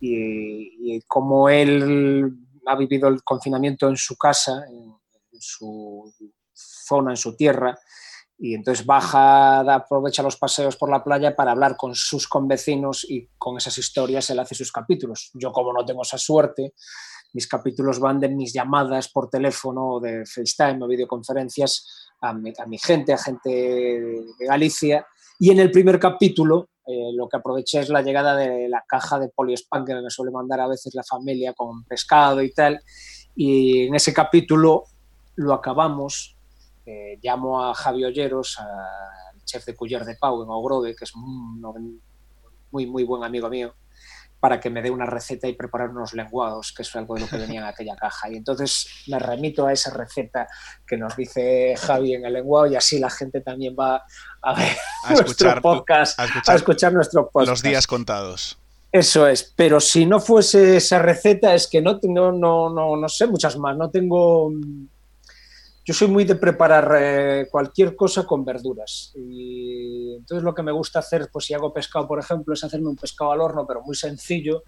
y, y cómo él ha vivido el confinamiento en su casa, en, su zona, en su tierra, y entonces baja, aprovecha los paseos por la playa para hablar con sus convecinos y con esas historias él hace sus capítulos. Yo como no tengo esa suerte, mis capítulos van de mis llamadas por teléfono, de FaceTime o videoconferencias a mi, gente, a gente de Galicia. Y en el primer capítulo eh, lo que aproveché es la llegada de la caja de poliespan que me suele mandar a veces la familia con pescado y tal. Y en ese capítulo lo acabamos. Eh, llamo a Javi Olleros, al chef de Culler de Pau en Ogrove, que es muy, muy buen amigo mío para que me dé una receta y preparar unos lenguados, que es algo de lo que venía en aquella caja. Y entonces me remito a esa receta que nos dice Javi en el lenguado y así la gente también va a ver nuestro escuchar, podcast, a escuchar, nuestro podcast. Los días contados. Eso es, pero si no fuese esa receta es que no, no, no, no, no sé muchas más, no tengo yo soy muy de preparar eh, cualquier cosa con verduras. Y entonces lo que me gusta hacer, pues si hago pescado, por ejemplo, es hacerme un pescado al horno, pero muy sencillo.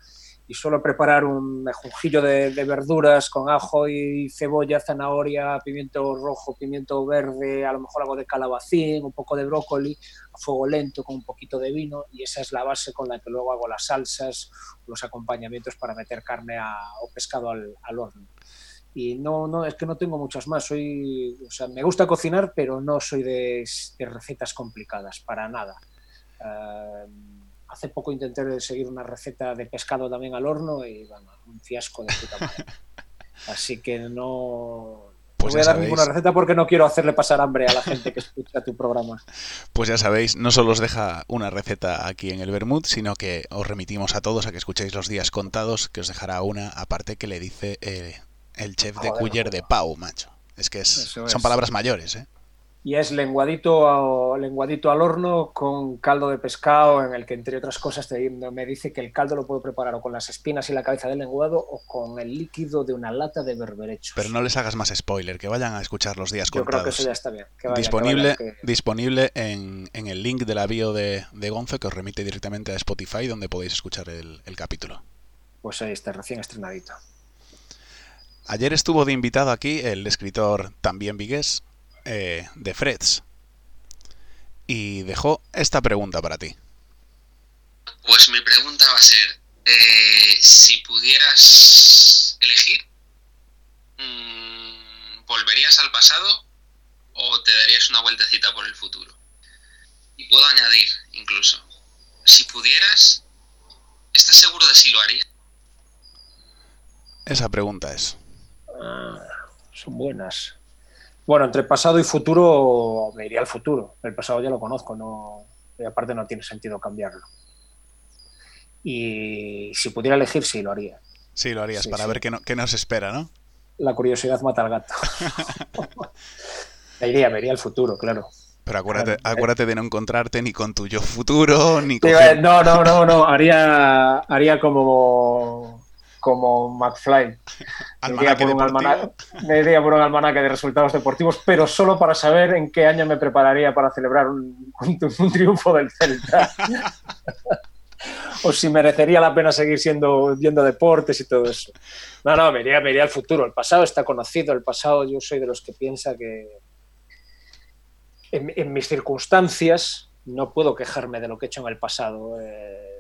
Y suelo preparar un mejunjillo de, verduras con ajo y cebolla, zanahoria, pimiento rojo, pimiento verde, a lo mejor algo de calabacín, un poco de brócoli, a fuego lento con un poquito de vino. Y esa es la base con la que luego hago las salsas, los acompañamientos para meter carne o pescado al, al horno y no, no, es que no tengo muchas más. Soy, o sea, me gusta cocinar, pero no soy de, recetas complicadas, para nada. Eh, hace poco intenté seguir una receta de pescado también al horno y bueno, un fiasco de puta madre. Así que no, pues voy a dar ninguna receta porque no quiero hacerle pasar hambre a la gente que escucha tu programa. Pues ya sabéis, no solo os deja una receta aquí en el Bermud, sino que os remitimos a todos a que escuchéis los días contados, que os dejará una aparte que le dice eh, el chef de Cuyer de Pau, macho. Es que son palabras mayores, ¿eh? Y es lenguadito, lenguadito al horno con caldo de pescado, en el que, entre otras cosas, me dice que el caldo lo puedo preparar o con las espinas y la cabeza del lenguado o con el líquido de una lata de berberechos. Pero no les hagas más spoiler, que vayan a escuchar los días Yo creo que eso ya está bien. disponible disponible en, el link de la bio de, de, Gonzo, que os remite directamente a Spotify, donde podéis escuchar el, el capítulo. Pues ahí está, recién estrenadito. Ayer estuvo de invitado aquí el escritor también vigués eh, de Freds y dejó esta pregunta para ti. Pues mi pregunta va a ser, eh, si pudieras elegir, mm, ¿volverías al pasado o te darías una vueltecita por el futuro? Y puedo añadir incluso, si pudieras, ¿estás seguro de si lo harías? Esa pregunta es. Ah, son buenas. Bueno, entre pasado y futuro me iría al futuro. El pasado ya lo conozco, no, y aparte no tiene sentido cambiarlo. Y si pudiera elegir, sí, lo haría. Sí, lo harías, para ver qué, no, qué, nos espera, ¿no? La curiosidad mata al gato. me iría, me iría al futuro, claro. Pero acuérdate, acuérdate de no encontrarte ni con tu yo futuro, ni con... No, no, no, no. Haría, haría como como McFly. me, iría por un almanaque, me por un almanaque de resultados deportivos, pero solo para saber en qué año me prepararía para celebrar un, un, triunfo del Celta. o si merecería la pena seguir siendo viendo deportes y todo eso. No, no, me iría, me iría al futuro. El pasado está conocido, el pasado yo soy de los que piensa que en, mis circunstancias no puedo quejarme de lo que he hecho en el pasado. Eh,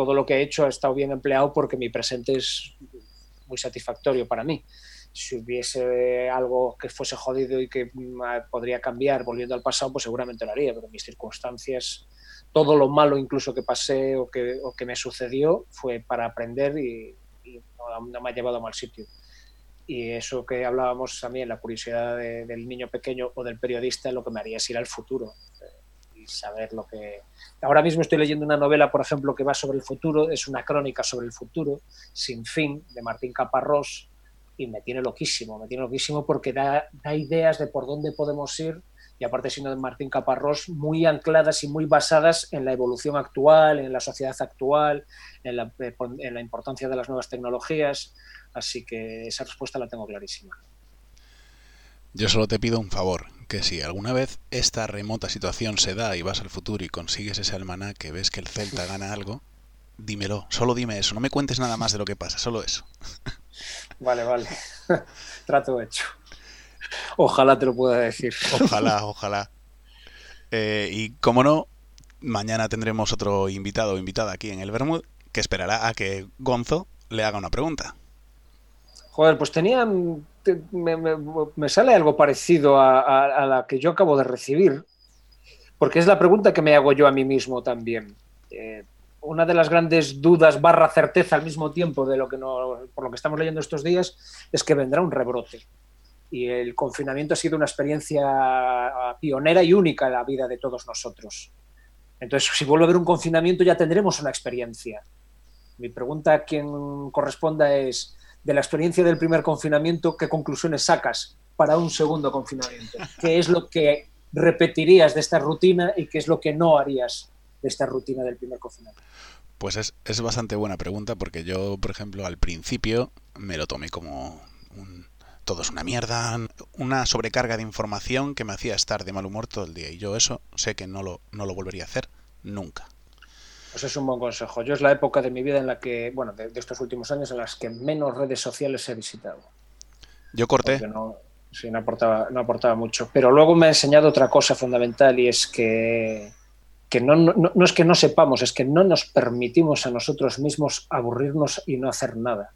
todo lo que he hecho ha estado bien empleado porque mi presente es muy satisfactorio para mí. Si hubiese algo que fuese jodido y que podría cambiar volviendo al pasado, pues seguramente lo haría, pero mis circunstancias, todo lo malo incluso que pasé o que, que me sucedió fue para aprender y, no, me ha llevado a mal sitio. Y eso que hablábamos también, la curiosidad del niño pequeño o del periodista, lo que me haría es ir al futuro y saber lo que, Ahora mismo estoy leyendo una novela, por ejemplo, que va sobre el futuro, es una crónica sobre el futuro, sin fin, de Martín Caparrós, y me tiene loquísimo, me tiene loquísimo porque da, ideas de por dónde podemos ir, y aparte siendo de Martín Caparrós, muy ancladas y muy basadas en la evolución actual, en la sociedad actual, en la, en la importancia de las nuevas tecnologías, así que esa respuesta la tengo clarísima. Yo solo te pido un favor, que si alguna vez esta remota situación se da y vas al futuro y consigues ese almanaque, ves que el Celta gana algo, dímelo, solo dime eso, no me cuentes nada más de lo que pasa, solo eso. Vale, vale. Trato hecho. Ojalá te lo pueda decir. Ojalá, ojalá. Eh, y como no, mañana tendremos otro invitado o invitada aquí en el Bermud que esperará a que Gonzo le haga una pregunta. Joder, pues Me, sale algo parecido a, la que yo acabo de recibir, porque es la pregunta que me hago yo a mí mismo también. Eh, una de las grandes dudas barra certeza al mismo tiempo de lo que no, por lo que estamos leyendo estos días es que vendrá un rebrote. Y el confinamiento ha sido una experiencia pionera y única en la vida de todos nosotros. Entonces, si vuelve a haber un confinamiento, ya tendremos una experiencia. Mi pregunta a quien corresponda es, de la experiencia del primer confinamiento, ¿qué conclusiones sacas para un segundo confinamiento? ¿Qué es lo que repetirías de esta rutina y qué es lo que no harías de esta rutina del primer confinamiento? Pues es, es bastante buena pregunta porque yo, por ejemplo, al principio me lo tomé como un, todo es una mierda, una sobrecarga de información que me hacía estar de mal humor todo el día. Y yo eso sé que no lo, no lo volvería a hacer nunca. Pues es un buen consejo. Yo es la época de mi vida en la que, bueno, de, estos últimos años en las que menos redes sociales he visitado. Yo corté. No, sí, no aportaba, no aportaba mucho. Pero luego me ha enseñado otra cosa fundamental y es que, que no, no, no es que no sepamos, es que no nos permitimos a nosotros mismos aburrirnos y no hacer nada.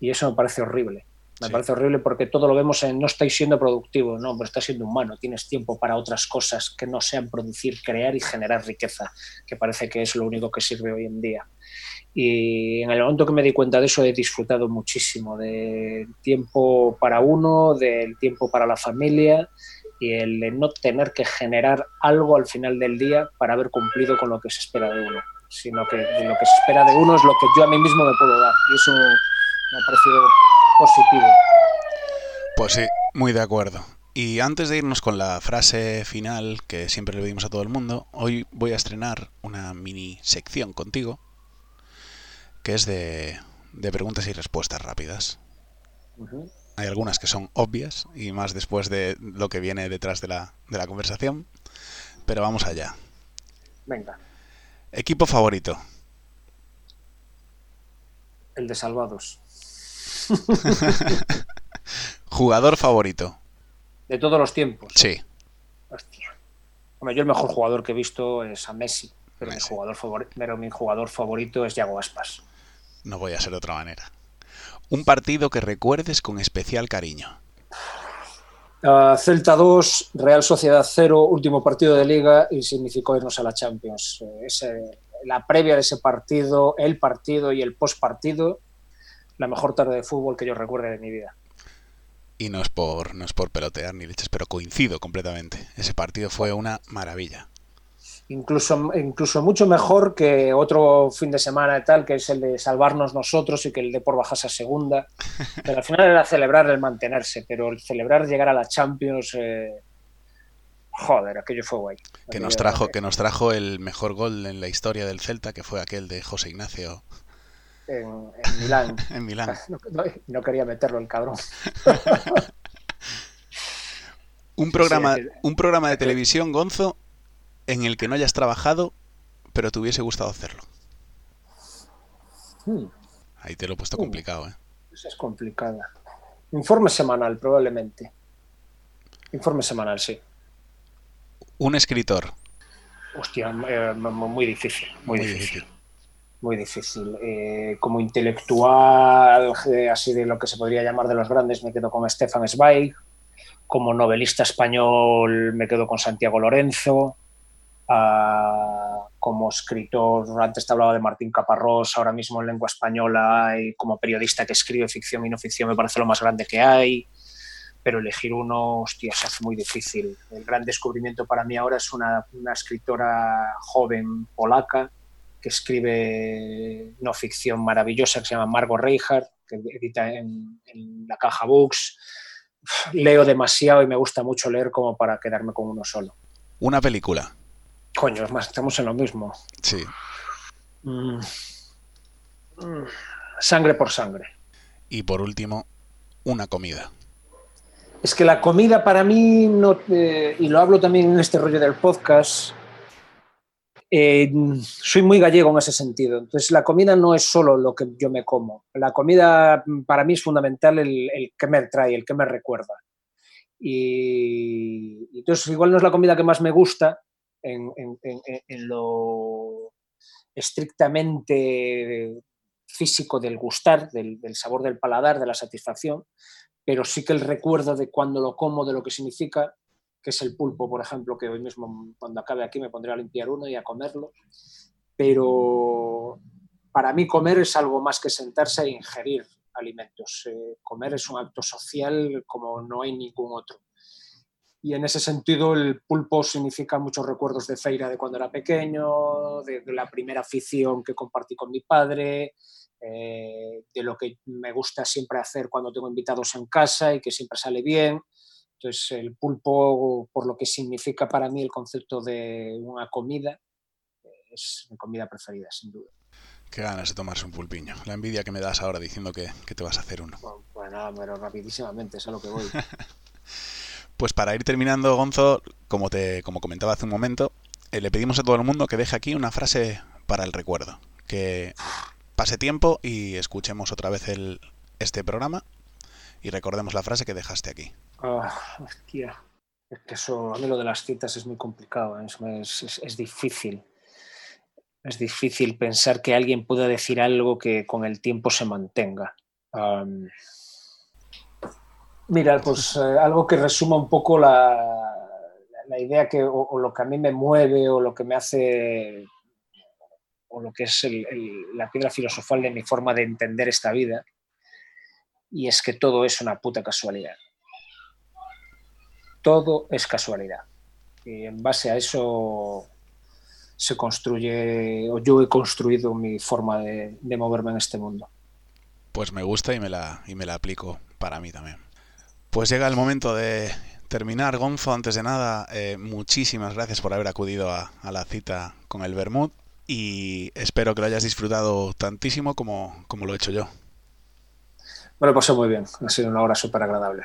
Y eso me parece horrible. Me parece horrible porque todo lo vemos en no estáis siendo productivo, no, pero estás siendo humano, tienes tiempo para otras cosas que no sean producir, crear y generar riqueza, que parece que es lo único que sirve hoy en día. Y en el momento que me di cuenta de eso he disfrutado muchísimo del tiempo para uno, del tiempo para la familia y el de no tener que generar algo al final del día para haber cumplido con lo que se espera de uno, sino que lo que se espera de uno es lo que yo a mí mismo me puedo dar. Y eso me ha parecido positivo. Pues sí, muy de acuerdo. Y antes de irnos con la frase final que siempre le pedimos a todo el mundo, hoy voy a estrenar una mini sección contigo que es de, preguntas y respuestas rápidas. Hay algunas que son obvias y más después de lo que viene detrás de la, de la conversación, pero vamos allá. Venga. Equipo favorito. El de Salvados. jugador favorito. De todos los tiempos. Sí. Hostia. yo el mejor jugador que he visto es a Messi, pero, Mi, jugador favorito, pero mi jugador favorito es Yago Aspas. No voy a ser de otra manera. Un partido que recuerdes con especial cariño. Celta 2, Real Sociedad 0, último partido de liga y significó irnos a la Champions. Eh, la previa de ese partido, el partido y el post partido la mejor tarde de fútbol que yo recuerde de mi vida. Y no es por, no es por pelotear ni leches, pero coincido completamente. Ese partido fue una maravilla. Incluso, incluso mucho mejor que otro fin de semana y tal, que es el de salvarnos nosotros y que el de por bajarse a segunda. Pero al final era celebrar el mantenerse, pero el celebrar llegar a la Champions. Eh, joder, aquello fue guay. Que nos, trajo, que nos trajo el mejor gol en la historia del Celta, que fue aquel de José Ignacio en, Milán. en Milán. No, quería meterlo el cabrón. un, programa, un programa de televisión, Gonzo, en el que no hayas trabajado, pero te hubiese gustado hacerlo. Hmm. Ahí te lo he puesto hmm. complicado, ¿eh? es complicada. Informe semanal, probablemente. Informe semanal, sí. Un escritor. Hostia, eh, muy difícil. Muy, difícil muy difícil. Eh, como intelectual, eh, así de lo que se podría llamar de los grandes, me quedo con Stefan Zweig. Como novelista español, me quedo con Santiago Lorenzo. Ah, como escritor, antes te hablaba de Martín Caparrós, ahora mismo en lengua española, y como periodista que escribe ficción y no ficción, me parece lo más grande que hay. Pero elegir uno, hostia, se hace muy difícil. El gran descubrimiento para mí ahora es una, una escritora joven polaca que escribe no ficción maravillosa que se llama Margot Reichardt, que edita en, la caja Books. Leo demasiado y me gusta mucho leer como para quedarme con uno solo. Una película. Coño, es más, estamos en lo mismo. Sí. Mm. Mm. Sangre por sangre. Y por último, una comida. Es que la comida para mí, no, eh, y lo hablo también en este rollo del podcast, eh, soy muy gallego en ese sentido. Entonces, la comida no es solo lo que yo me como. La comida para mí es fundamental el, que me trae, el que me recuerda. Y, entonces igual no es la comida que más me gusta en, lo estrictamente físico del gustar, del, sabor del paladar, de la satisfacción, pero sí que el recuerdo de cuando lo como, de lo que significa, que es el pulpo, por ejemplo, que hoy mismo cuando acabe aquí me pondré a limpiar uno y a comerlo, pero para mí comer es algo más que sentarse e ingerir alimentos. Eh, comer es un acto social como no hay ningún otro. Y en ese sentido el pulpo significa muchos recuerdos de feira de cuando era pequeño, de, la primera afición que compartí con mi padre, eh, de lo que me gusta siempre hacer cuando tengo invitados en casa y que siempre sale bien. Entonces el pulpo, por lo que significa para mí el concepto de una comida, es mi comida preferida, sin duda. Qué ganas de tomarse un pulpiño. La envidia que me das ahora diciendo que, te vas a hacer uno. Bueno, pero rapidísimamente, es a lo que voy. pues para ir terminando, Gonzo, como, te, como comentaba hace un momento, eh, le pedimos a todo el mundo que deje aquí una frase para el recuerdo. Que pase tiempo y escuchemos otra vez el, este programa y recordemos la frase que dejaste aquí. Ah, hostia. Es que eso, a mí lo de las citas es muy complicado, ¿eh? es difícil es difícil pensar que alguien pueda decir algo que con el tiempo se mantenga. mira, pues eh, algo que resuma un poco la, la idea que, o, lo que a mí me mueve o lo que me hace, o lo que es la piedra filosofal de mi forma de entender esta vida, y es que todo es una puta casualidad. Todo es casualidad. Y en base a eso se construye, o yo he construido mi forma de, moverme en este mundo. Pues me gusta y me la, y me la aplico para mí también. Pues llega el momento de terminar, Gonzo. Antes de nada, eh, muchísimas gracias por haber acudido a, la cita con el Bermud y espero que lo hayas disfrutado tantísimo como, como lo he hecho yo. Bueno, pasó muy bien. Ha sido una hora súper agradable.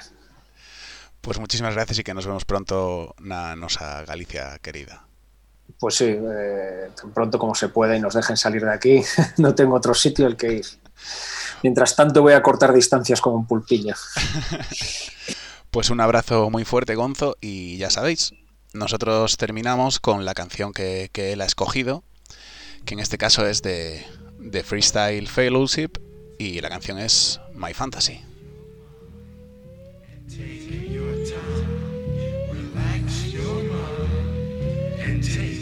Pues muchísimas gracias y que nos vemos pronto na nosa Galicia querida. Pues sí, eh, tan pronto como se pueda y nos dejen salir de aquí, no tengo otro sitio al que ir. Mientras tanto voy a cortar distancias como un pulpillo. Pues un abrazo muy fuerte, Gonzo, y ya sabéis, nosotros terminamos con la canción que, él ha escogido, que en este caso es de, de Freestyle Fellowship, y la canción es My Fantasy. changes.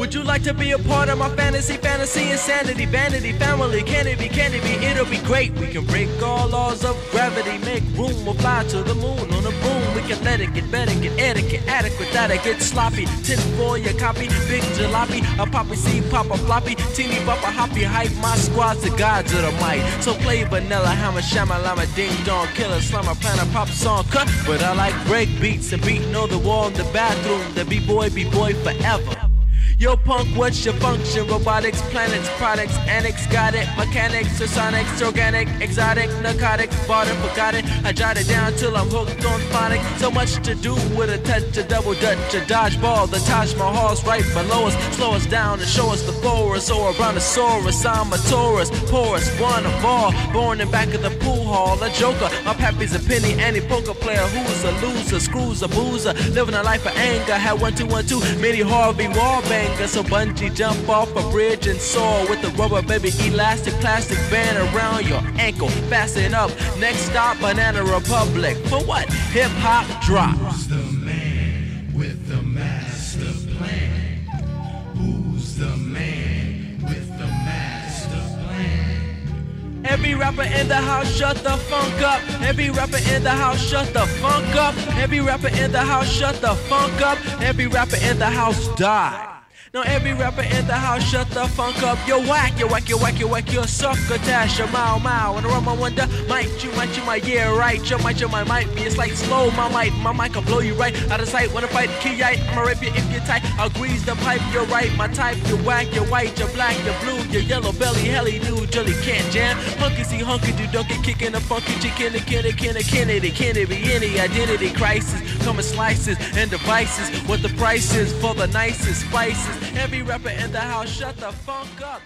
Would you like to be a part of my fantasy, fantasy, insanity, vanity, family? Can it be, can it be? It'll be great. We can break all laws of gravity, make room, we'll fly to the moon on a boom. We can let it get better, get etiquette, adequate, that it get sloppy. Tin for your copy, big jalopy, a poppy seed, pop a floppy, teeny bop a hoppy, hype my squad's the gods of the might. So play vanilla, hammer, shama, llama, ding dong, killer, slammer, planner, pop song, cut. But I like break beats and beating on the wall in the bathroom, the b-boy, b-boy forever. Yo, punk, what's your function? Robotics, planets, products, annex, got it. Mechanics, sonics, organic, exotic, narcotics, bought it, forgot it. I jot it down till I'm hooked on phonic. So much to do with a touch of double dutch, a dodgeball. The Taj Mahal's right below us. Slow us down and show us the forest. Or a brontosaurus, I'm a Taurus, porous, one of all. Born in back of the pool hall, a joker. My pappy's a penny, any poker player who's a loser. Screws a boozer, living a life of anger. Had one, two, one, two, many Harvey Wallbang finger, so bungee jump off a bridge and soar with a rubber baby elastic plastic band around your ankle. Fasten up. Next stop, Banana Republic. For what? Hip hop drop. Who's the man with the master plan? Who's the man with the master plan? Every rapper in the house, shut the funk up. Every rapper in the house, shut the funk up. Every rapper in the house, shut the funk up. Every rapper in the house, die. Now every rapper in the house, shut the funk up. You're whack, you're whack, you're whack, you're whack, you're sucker dash, you're mow mow. And around my wonder, might you, might you, my yeah, right. Your might, your might, might be it's like slow, my might, my mic will blow you right out of sight. Wanna fight, key I'ma rip you if you're tight. I'll grease the pipe, you're right. My type, you're whack, you're white, you're black, you're blue, you're yellow belly, helly new, jelly can't jam. Hunky see, hunky do, donkey kicking a funky chicken, Kennedy, Kennedy, Kennedy, Kennedy, Can it be any identity crisis. Coming slices and devices. What the price is for the nicest spices. Every rapper in the house, shut the funk up.